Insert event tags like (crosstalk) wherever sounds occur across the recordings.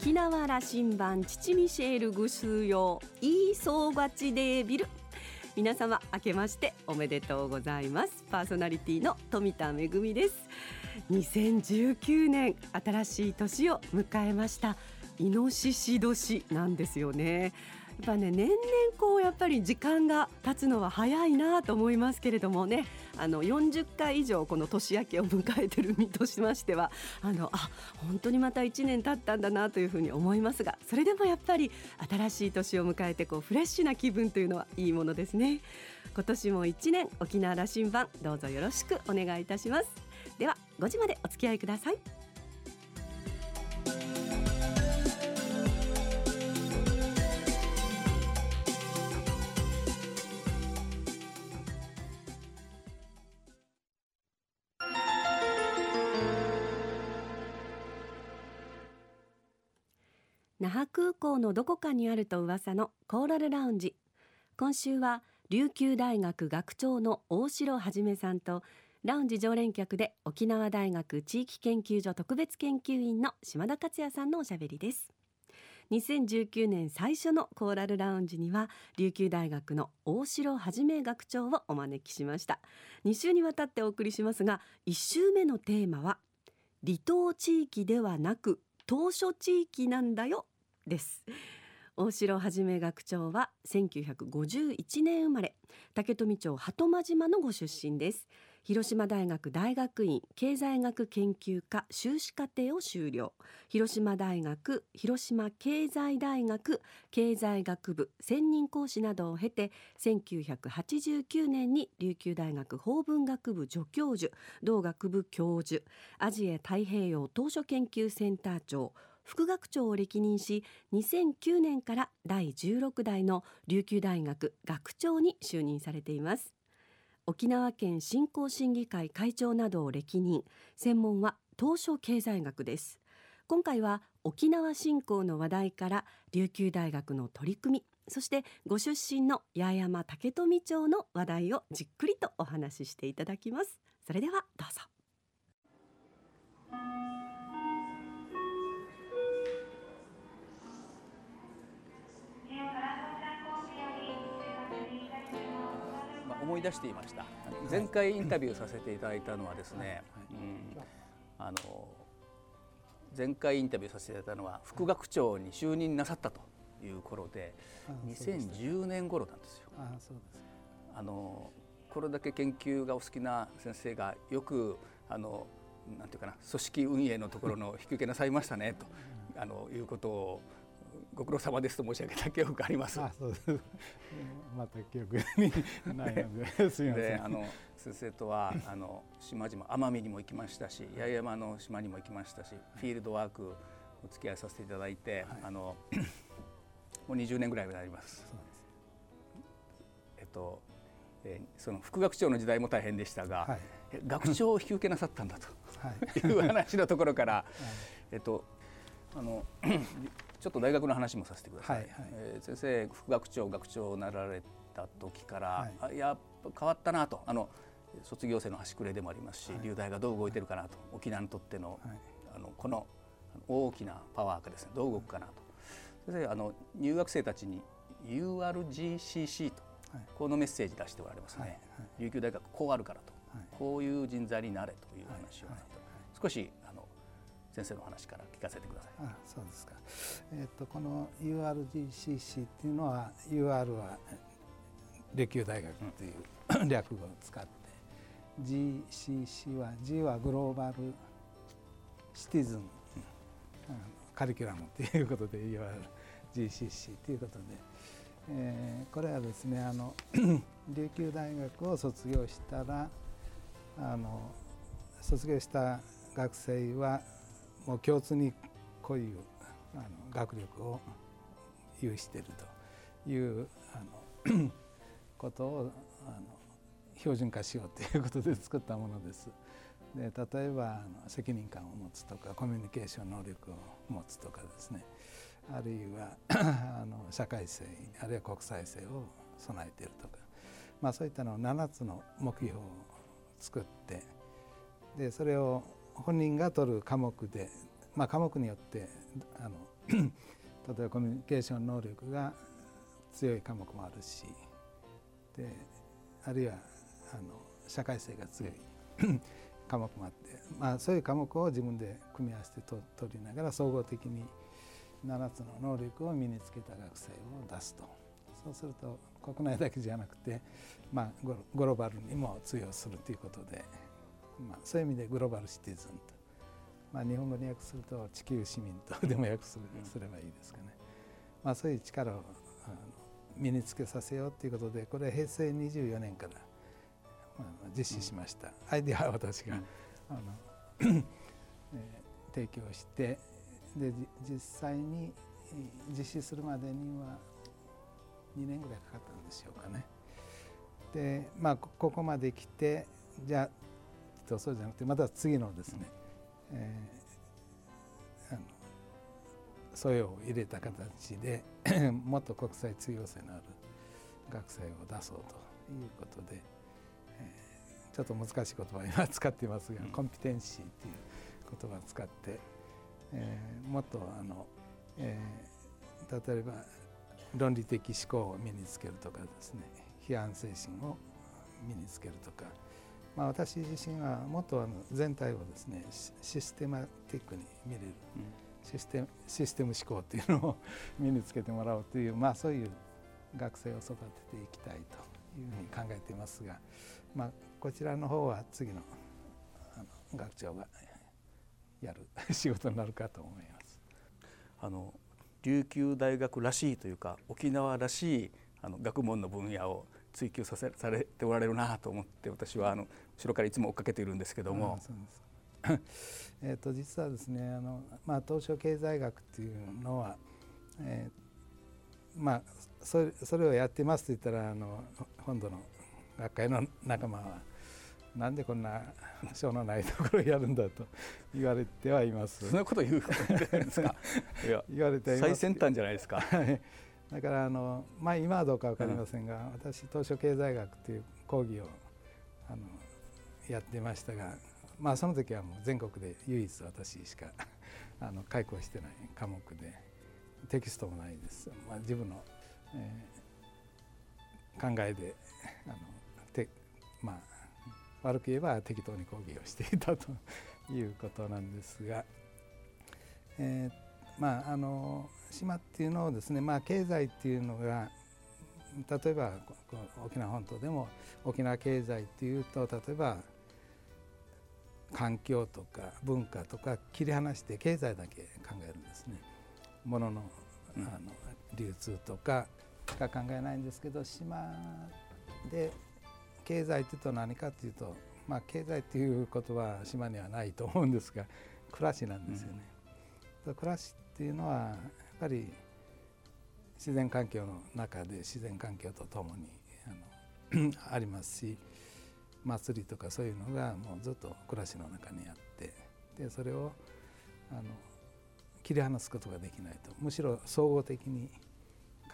沖縄羅針盤父ミシェールグスーヨイーソーバチデービル。皆様明けましておめでとうございます。パーソナリティの富田恵です。2019年新しい年を迎えました。イノシシ年なんですよね。っぱね年々こうやっぱり時間が経つのは早いなと思いますけれどもね。あの40回以上この年明けを迎えてる身としましてはあのあ本当にまた1年経ったんだなというふうに思いますがそれでもやっぱり新しい年を迎えてこうフレッシュな気分というのはいいものですね。今年も1年沖縄羅針盤どうぞよろしくお願いいたします。では5時までお付き合いください。港のどこかにあると噂のコーラルラウンジ。今週は琉球大学学長の大城はじめさんとラウンジ常連客で沖縄大学地域研究所特別研究員の島田克也さんのおしゃべりです。2019年最初のコーラルラウンジには琉球大学の大城はじめ学長をお招きしました。2週にわたってお送りしますが1週目のテーマは離島地域ではなく島嶼地域なんだよです。大城はじめ学長は1951年生まれ竹富町鳩間島のご出身です。広島大学大学院経済学研究科修士課程を修了。広島大学広島経済大学経済学部専任講師などを経て1989年に琉球大学法文学部助教授同学部教授アジア太平洋島嶼研究センター長副学長を歴任し2009年から第16代の琉球大学学長に就任されています。沖縄県振興審議会会長などを歴任。専門は東証経済学です。今回は沖縄振興の話題から琉球大学の取り組みそしてご出身の八重山竹富町の話題をじっくりとお話ししていただきます。それではどうぞ。思い出していました。前回インタビューさせていただいたのはですね、うん、あの前回インタビューさせていただいたのは副学長に就任なさったという頃で2010年頃なんですよ。あのこれだけ研究がお好きな先生がよくあのなんていうかな組織運営のところの引き受けなさいましたねとあのいうことをご苦労様ですと申し上げた記憶があります。あそうです。(laughs) また記憶にないのですみません。あの先生とはあの島々奄美にも行きましたし八重山の島にも行きましたしフィールドワークお付き合いさせていただいて、はい、あのもう20年ぐらいになります。えっと、えー、その副学長の時代も大変でしたが、はい、学長を引き受けなさったんだという話のところから、はい、えっとあの (clears throat) ちょっと大学の話もさせてください、はいはい、えー、先生副学長学長なられた時から、はい、やっぱ変わったなと。あの卒業生の端くれでもありますし、はい、流大がどう動いてるかなと。沖縄にとっての,、あのこの大きなパワーがですねどう動くかなと。先生あの入学生たちに URGCC と、このメッセージ出しておられますね、琉球大学こうあるからと、こういう人材になれという話を、少し先生の話から聞かせてください。あそうですか。えっ、ー、とこの URGCC っていうのは UR は琉球大学という、うん、略語を使って GCC は G はグローバルシティズン、うん、カリキュラムということで URGCC ということで、えー、これはですねあの (clears throat) 琉球大学を卒業したらあの卒業した学生はもう共通にこういうあの学力を有しているというあのことをあの標準化しようということで作ったものです。で例えばあの責任感を持つとかコミュニケーション能力を持つとかですねあるいは (coughs) あの社会性あるいは国際性を備えているとか、まあ、そういったのを7つの目標を作ってでそれを本人が取る科目で、まあ、科目によってあの (clears throat) 例えばコミュニケーション能力が強い科目もあるしであるいはあの社会性が強い (clears throat) 科目もあって、まあ、そういう科目を自分で組み合わせてと取りながら総合的に7つの能力を身につけた学生を出すと。そうすると国内だけじゃなくて、まあ、ゴロバルにも通用するということで、まあ、そういう意味でグローバルシティズンと、まあ、日本語に訳すると地球市民とでも訳すすればいいですかね、まあ、そういう力をあの身につけさせようということでこれは平成24年から、まあ、実施しました、アイデアは私が、あの (coughs) えー、提供してで実際に実施するまでには2年ぐらいかかったんでしょうかね。でまあここまで来てじゃあそうじゃなくてまた次のですね、えー、あの素養を入れた形で (coughs) もっと国際通用性のある学生を出そうということで、えー、ちょっと難しい言葉今使っていますが、うん、コンピテンシーという言葉を使って、えー、もっとあの、えー、例えば論理的思考を身につけるとかですね批判精神を身につけるとか、まあ、私自身はもっとあの全体をですねシステマティックに見れる、うん、システムシステム思考っていうのを身につけてもらおうという、まあ、そういう学生を育てていきたいというふうに考えていますが、まあ、こちらの方は次のあの学長がやる仕事になるかと思います。あの琉球大学らしいというか沖縄らしいあの学問の分野を追求させされておられるなと思って私はあの後ろからいつも追っかけているんですけども。(laughs) えと実はですねあの、まあ、東証経済学っていうのは、えー、まあそれそれをやってますと言ったらあの本土の学会の仲間はなんでこんな賞のないところをやるんだと (laughs) 言われてはいます。そんなこと言うですか？(laughs) いや言われて最先端じゃないですか。だからあのまあ今はどうかわかりませんが、うん、私東証経済学という講義をあのやってましたが、まあその時はもう全国で唯一私しか (laughs) あの開講してない科目でテキストもないです。まあ自分の、えー、考えであのてまあ悪く言えば適当に講義をしていたということなんですが、えー、まああの島っていうのをですね、まあ、経済っていうのが例えば沖縄本島でも沖縄経済っていうと例えば環境とか文化とか切り離して経済だけ考えるんですね。もののあの流通とかしか考えないんですけど島で経済というと何かというと、まあ、経済ということは島にはないと思うんですが暮らしなんですよね。うん、暮らしっていうのはやっぱり自然環境の中で自然環境とともにあの (clears throat) ありますし祭りとかそういうのがもうずっと暮らしの中にあってでそれをあの切り離すことができないとむしろ総合的に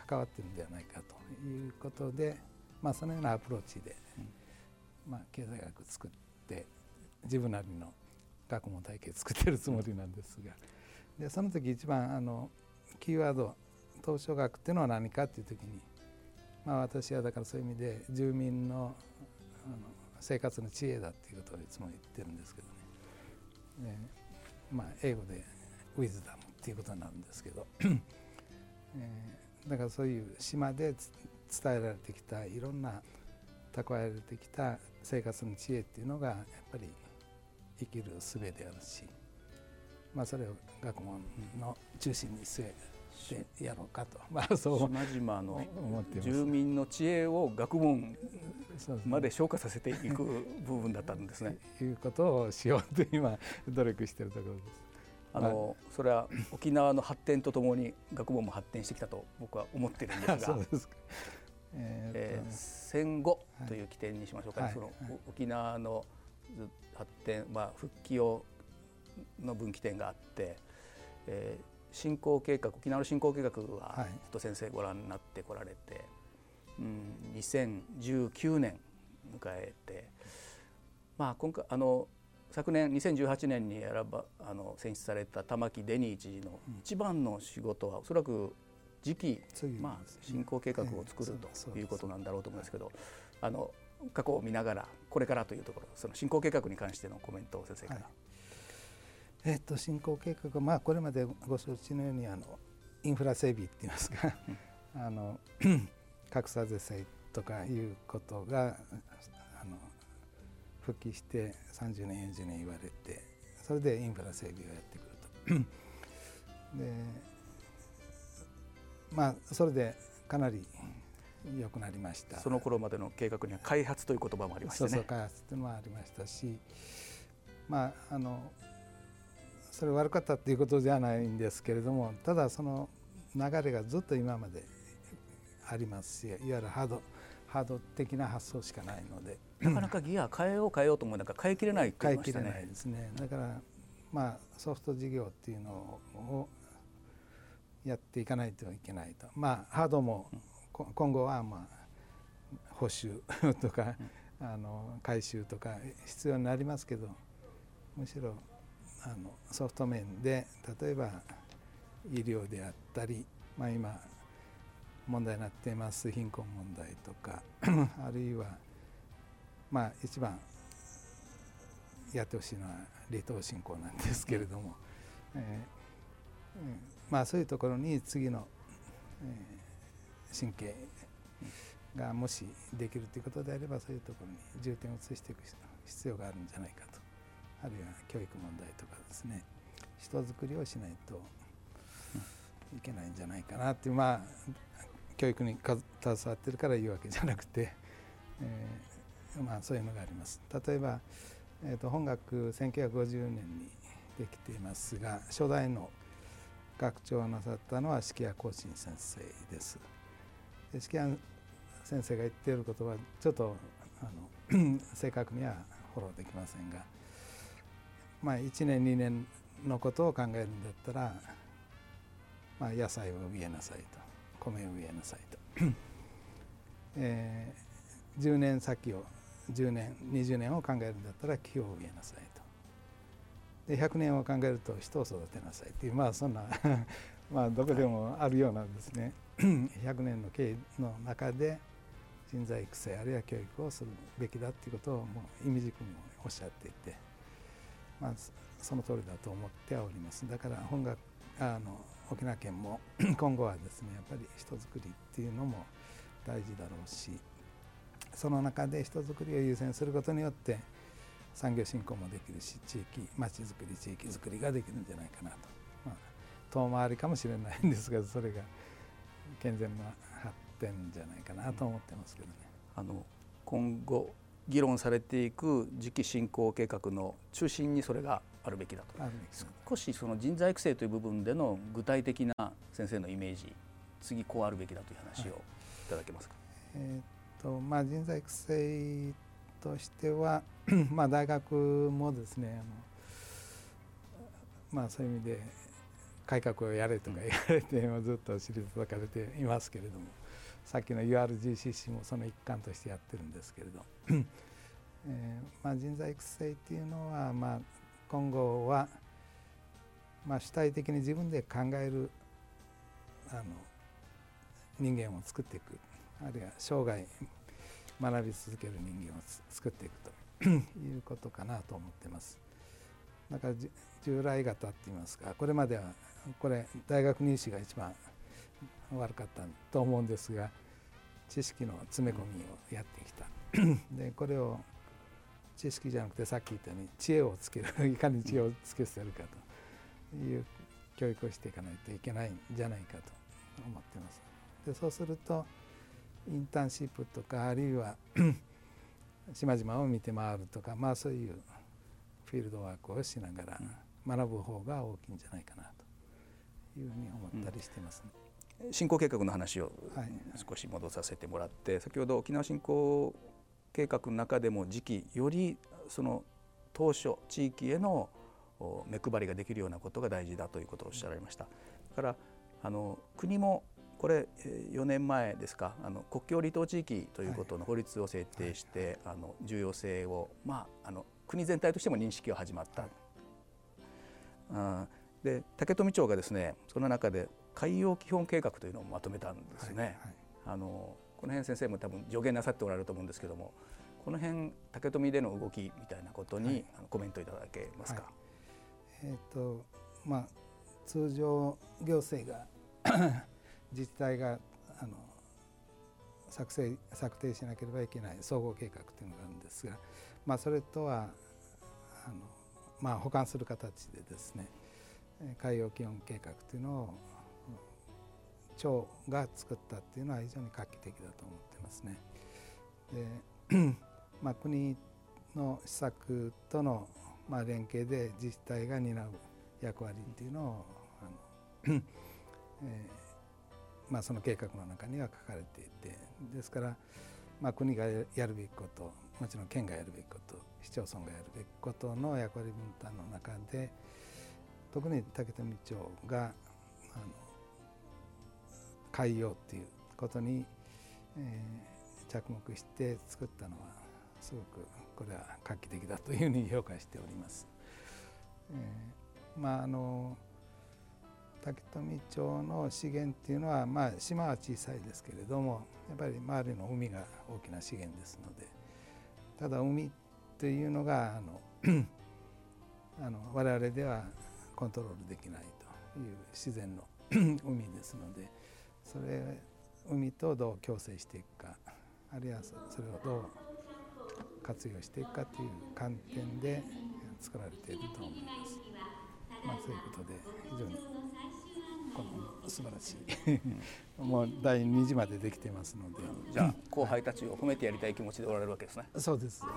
関わってるんではないかということでまあ、そのようなアプローチで、まあ、経済学作って自分なりの学問体系作ってるつもりなんですがでその時一番あのキーワード東証学っていうのは何かっていう時に、まあ、私はだからそういう意味で住民のあの生活の知恵だっていうことをいつも言ってるんですけどね、でまあ、英語でウィズダムっていうことなんですけど、(clears throat) えー、だからそういう島で伝えられてきたいろんな蓄えられてきた生活の知恵っていうのがやっぱり生きる術であるし、まあ、それを学問の中心に据えてやろうかと、まあ、そう。島々の住民の知恵を学問まで昇華させていく部分だったんですね。いうことをしようと今努力しているところです。あのそれは沖縄の発展とともに学問も発展してきたと僕は思ってるんですが。(laughs) えー、戦後という起点にしましょうか、ね、はい、その沖縄の発展、まあ、復帰をの分岐点があって、えー、振興計画沖縄の振興計画はずっと先生ご覧になってこられて、うん、2019年迎えて、まあ、今回あの昨年2018年に選ばあの選出された玉城デニー知事の一番の仕事はおそらく次期、まあ、進行計画を作るということなんだろうと思いますけど、あの過去を見ながらこれからというところその進行計画に関してのコメントを先生から。はい、えー、っと進行計画まあこれまでご承知のようにあのインフラ整備って言いますかあの (clears throat) 格差是正とかいうことがあの復帰して30年40年言われてそれでインフラ整備をやってくると。(clears throat) でまあそれでかなり良くなりました。その頃までの計画には開発という言葉もありましたね。そうそう開発というのもありましたしまああのそれ悪かったっていうことじゃないんですけれどもただその流れがずっと今までありますしいわゆるハードハード的な発想しかないので。なかなかギア変えよう変えようと思うなんか変えきれないって言いましたね。変えきれないですね。だからまあソフト事業っていうのをやっていかないといけないと。まあハードも今後はまあ補修とか、あの改修とか必要になりますけどむしろあのソフト面で例えば医療であったり、まあ、今問題になっています貧困問題とか (clears throat) あるいはまあ一番やってほしいのは離島振興なんですけれども、えー、まあそういうところに次の、えー神経がもしできるということであればそういうところに重点を移していく必要があるんじゃないかとあるいは教育問題とかですね人づくりをしないといけないんじゃないかなっていうまあ教育に携わってるから言うわけじゃなくて、(laughs) えー、まあそういうのがあります。例えば、えー、と本学1950年にできていますが初代の学長をなさったのは式谷光信先生です。式谷先生が言っていることはちょっとあの (clears throat) 正確にはフォローできませんが、まあ、1年2年のことを考えるんだったら、まあ、野菜を植えなさいと米を植えなさいと、(coughs) えー、10年先を10年20年を考えるんだったら木を植えなさいと。で100年を考えると人を育てなさいっていうまあそんな (laughs) まあどこでもあるようなんですね。(coughs) 100年の経緯の中で人材育成あるいは教育をするべきだっていうことをもう意味軸もおっしゃっていて、まあ、その通りだと思っておりますだから本学あの沖縄県も (clears throat) 今後はですねやっぱり人づくりっていうのも大事だろうしその中で人づくりを優先することによって産業振興もできるし地域町づくり地域づくりができるんじゃないかなと、まあ、遠回りかもしれないんですがそれが健全な発展じゃないかなと思ってますけどね。あの今後議論されていく次期振興計画の中心にそれがあるべきだと少しその人材育成という部分での具体的な先生のイメージ次こうあるべきだという話をいただけますか？はい、えー、とまあ、人材育成としては (clears throat) まあ大学もですねあの、まあ、そういう意味で改革をやれとか言われて、うん、ずっと尻叩かれていますけれどもさっきの URGCC もその一環としてやってるんですけれど、えーまあ、人材育成っていうのは、まあ、今後は、まあ、主体的に自分で考えるあの人間を作っていく。あるいは生涯学び続ける人間を作っていくと。いうことかなと思ってます。だから従来型って言いますか。これまではこれ大学入試が一番悪かったと思うんですが知識の詰め込みをやってきた (clears throat) でこれを知識じゃなくてさっき言ったように知恵をつけるいかに知恵をつけせるかという教育をしていかないといけないんじゃないかと思ってます。でそうするとインターンシップとかあるいは (clears throat) 島々を見て回るとかまあそういうフィールドワークをしながら学ぶ方が大きいんじゃないかなというふうに思ったりしてますね。振興計画の話を少し戻させてもらって、はい、先ほど沖縄振興計画の中でも時期よりその当初地域への目配りができるようなことが大事だということをおっしゃられました。だからあの国もこれ4年前ですかあの国境離島地域ということの法律を制定して、はいはい、あの重要性を、まあ、あの国全体としても認識が始まった。あで竹富町がですねその中で海洋基本計画というのをまとめたんですね。はいはい、あのこの辺先生も多分助言なさっておられると思うんですけどもこの辺竹富での動きみたいなことに、はい、あのコメントいただけますか？えっ、ー、とまあ通常行政が (coughs) 自治体があの作成策定しなければいけない総合計画というのがあるんですが、まあ、それとはあの、まあ、補完する形でですね海洋基本計画というのを町が作ったっていうのは非常に画期的だと思ってますね。で (clears throat) まあ、国の施策とのまあ連携で自治体が担う役割っていうのをあの、(clears throat) えーまあ、その計画の中には書かれていてですから、まあ、国がやるべきこともちろん県がやるべきこと市町村がやるべきことの役割分担の中で特に竹富町があの海洋っていうことに、えー、着目して作ったのはすごくこれは画期的だというふうに評価しております。えー、まああの竹富町の資源っていうのは、まあ、島は小さいですけれどもやっぱり周りの海が大きな資源ですのでただ海というのがあの (clears throat) あの我々ではコントロールできないという自然の (clears throat) 海ですのでそれ海とどう共生していくかあるいはそれをどう活用していくかという観点で作られていると思います。まあ、そういうことで非常にこの素晴らしい (laughs) もう第2次までできてますので。じゃあ後輩たちを褒めてやりたい気持ちでおられるわけですね。そうです (laughs)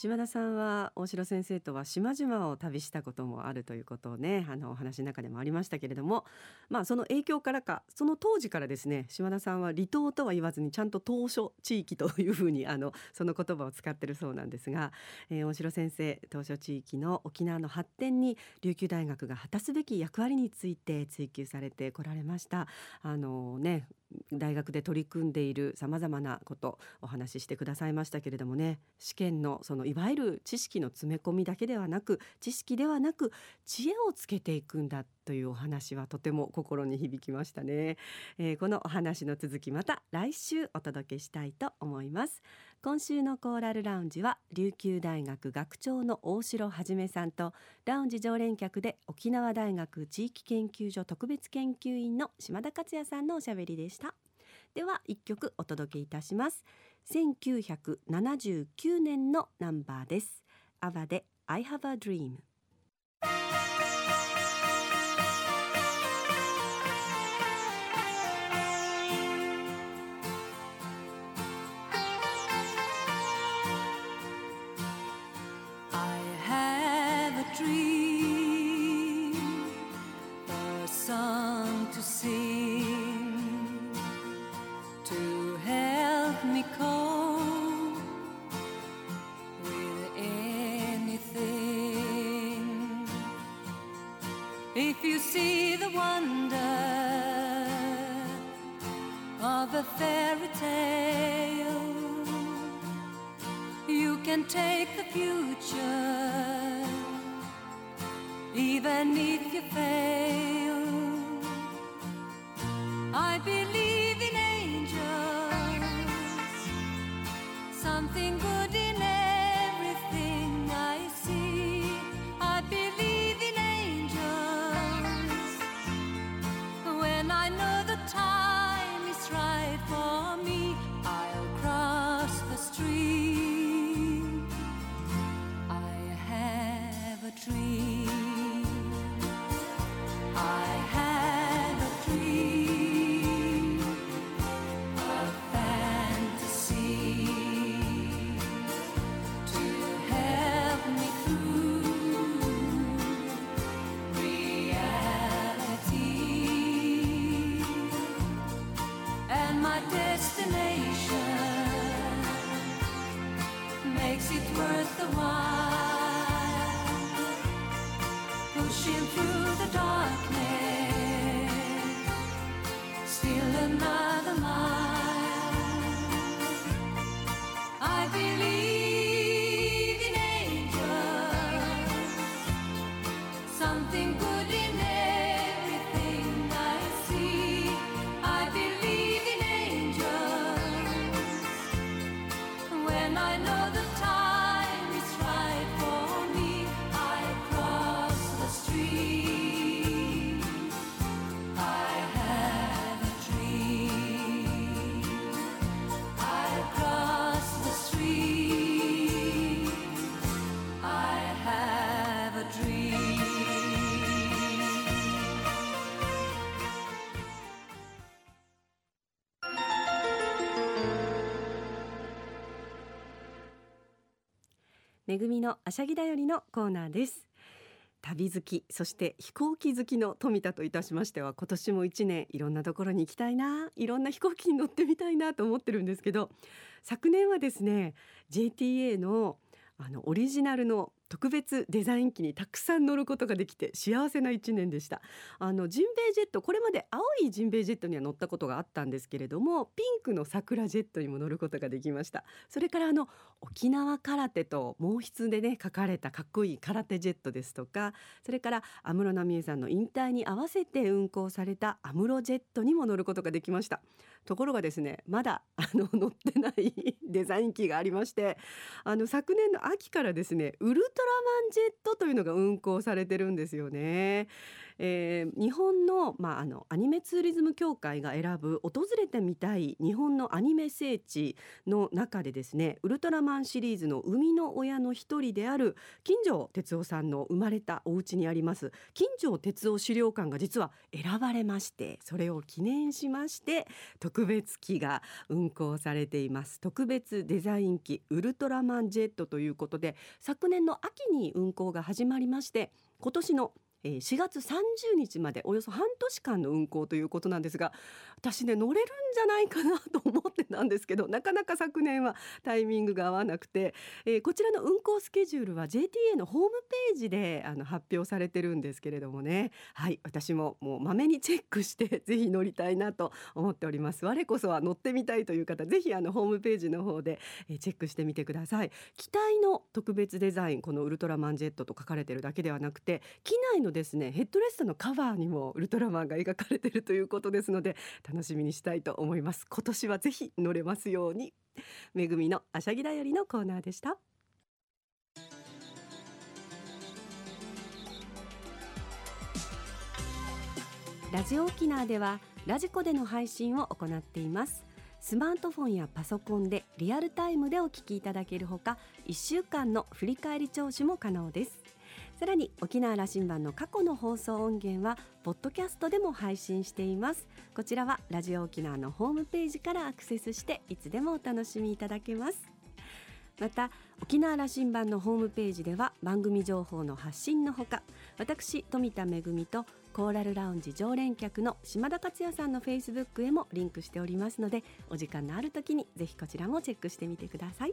島田さんは大城先生とは島々を旅したこともあるということをねあのお話の中でもありましたけれどもまあその影響からかその当時からですね島田さんは離島とは言わずにちゃんと島嶼地域というふうにあのその言葉を使ってるそうなんですが、えー、大城先生島嶼地域の沖縄の発展に琉球大学が果たすべき役割について追求されてこられました。あのね大学で取り組んでいるさまざまなことお話ししてくださいましたけれどもね。試験のそのいわゆる知識の詰め込みだけではなく知識ではなく知恵をつけていくんだというお話はとても心に響きましたね、えー、このお話の続きまた来週お届けしたいと思います。今週のコーラルラウンジは琉球大学学長の大城はじめさんとラウンジ常連客で沖縄大学地域研究所特別研究員の島田克也さんのおしゃべりでした。では一曲お届けいたします。1979年のナンバーです。アバで I have a dream to help me call. みのあしゃぎだよりのコーナーです。旅好きそして飛行機好きの富田といたしましては今年も1年いろんなところに行きたいないろんな飛行機に乗ってみたいなと思ってるんですけど昨年はですね JTA のあのオリジナルの特別デザイン機にたくさん乗ることができて幸せな一年でした。あのジンベエジェットこれまで青いジンベエジェットには乗ったことがあったんですけれどもピンクの桜ジェットにも乗ることができました。それからあの沖縄空手と毛筆でね書かれたかっこいい空手ジェットですとかそれから安室奈美恵さんの引退に合わせて運行された安室ジェットにも乗ることができました。ところがですねまだあの (laughs) 乗ってないデザイン機がありましてあの昨年の秋からですねウルトラマンジェットというのが運行されてるんですよね。えー、日本の,、まあ、あのアニメツーリズム協会が選ぶ訪れてみたい日本のアニメ聖地の中でですねウルトラマンシリーズの生みの親の一人である金城哲夫さんの生まれたお家にあります金城哲夫資料館が実は選ばれましてそれを記念しまして特別機が運行されています。特別デザイン機ウルトラマンジェットということで昨年の秋に運行が始まりまして今年の4月30日までおよそ半年間の運行ということなんですが私ね乗れるんじゃないかなと思ってたんですけどなかなか昨年はタイミングが合わなくて、えー、こちらの運行スケジュールは JTA のホームページであの発表されてるんですけれどもね。はい私ももうまめにチェックして (laughs) ぜひ乗りたいなと思っております。我こそは乗ってみたいという方ぜひあのホームページの方で、えー、チェックしてみてください。機体の特別デザインこのウルトラマンジェットと書かれてるだけではなくて機内ののですねヘッドレストのカバーにもウルトラマンが描かれているということですので楽しみにしたいと思います。今年はぜひ乗れますように。めぐみのあしゃぎだよりのコーナーでした。ラジオ沖縄ではラジコでの配信を行っています。スマートフォンやパソコンでリアルタイムでお聞きいただけるほか1週間の振り返り聴取も可能です。さらに沖縄羅針盤の過去の放送音源はポッドキャストでも配信しています。こちらはラジオ沖縄のホームページからアクセスしていつでもお楽しみいただけます。また沖縄羅針盤のホームページでは番組情報の発信のほか私富田恵とコーラルラウンジ常連客の島田克也さんのフェイスブックへもリンクしておりますのでお時間のある時にぜひこちらもチェックしてみてください。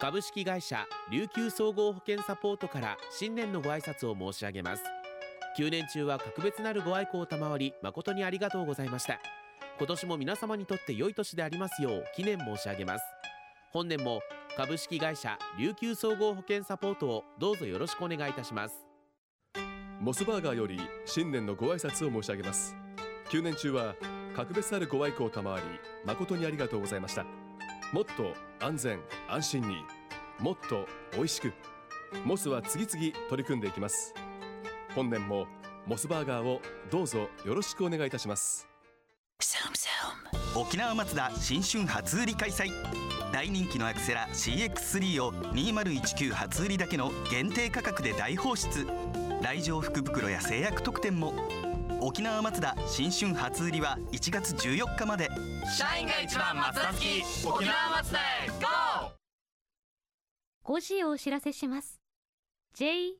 株式会社琉球総合保険サポートから新年のご挨拶を申し上げます。9年中は格別なるご愛顧を賜り誠にありがとうございました。今年も皆様にとって良い年でありますよう記念申し上げます。本年も株式会社琉球総合保険サポートをどうぞよろしくお願いいたします。モスバーガーより新年のご挨拶を申し上げます。9年中は格別なるご愛顧を賜り誠にありがとうございました。もっと安全安心にもっと美味しく。モスは次々取り組んでいきます。本年もモスバーガーをどうぞよろしくお願いいたします。沖縄マツダ新春初売り開催。大人気のアクセラ CX3 を2019初売りだけの限定価格で大放出。来場福袋や制約特典も沖縄マツダ新春初売りは1月14日まで。社員が一番マツダ好き沖縄マツダへ GO! 5時をお知らせします。JOXR